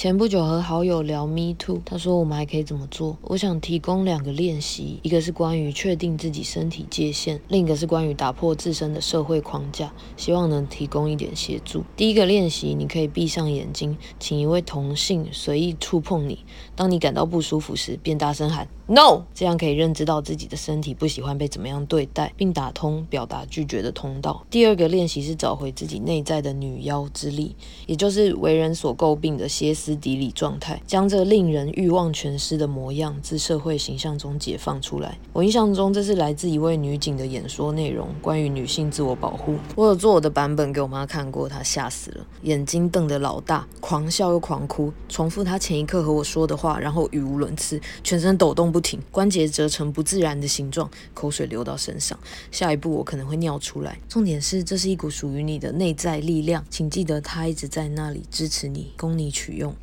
前不久和好友聊 Me Too，他说我们还可以怎么做？我想提供两个练习，一个是关于确定自己身体界限，另一个是关于打破自身的社会框架，希望能提供一点协助。第一个练习，你可以闭上眼睛，请一位同性随意触碰你，当你感到不舒服时，便大声喊 No，这样可以认知到自己的身体不喜欢被怎么样对待，并打通表达拒绝的通道。第二个练习是找回自己内在的女妖之力，也就是为人所诟病的歇斯。底里状态，将这令人欲望全失的模样自社会形象中解放出来。我印象中，这是来自一位女警的演说内容，关于女性自我保护。我有做我的版本给我妈看过，她吓死了，眼睛瞪得老大，狂笑又狂哭，重复她前一刻和我说的话，然后语无伦次，全身抖动不停，关节折成不自然的形状，口水流到身上。下一步我可能会尿出来。重点是，这是一股属于你的内在力量，请记得它一直在那里支持你，供你取用。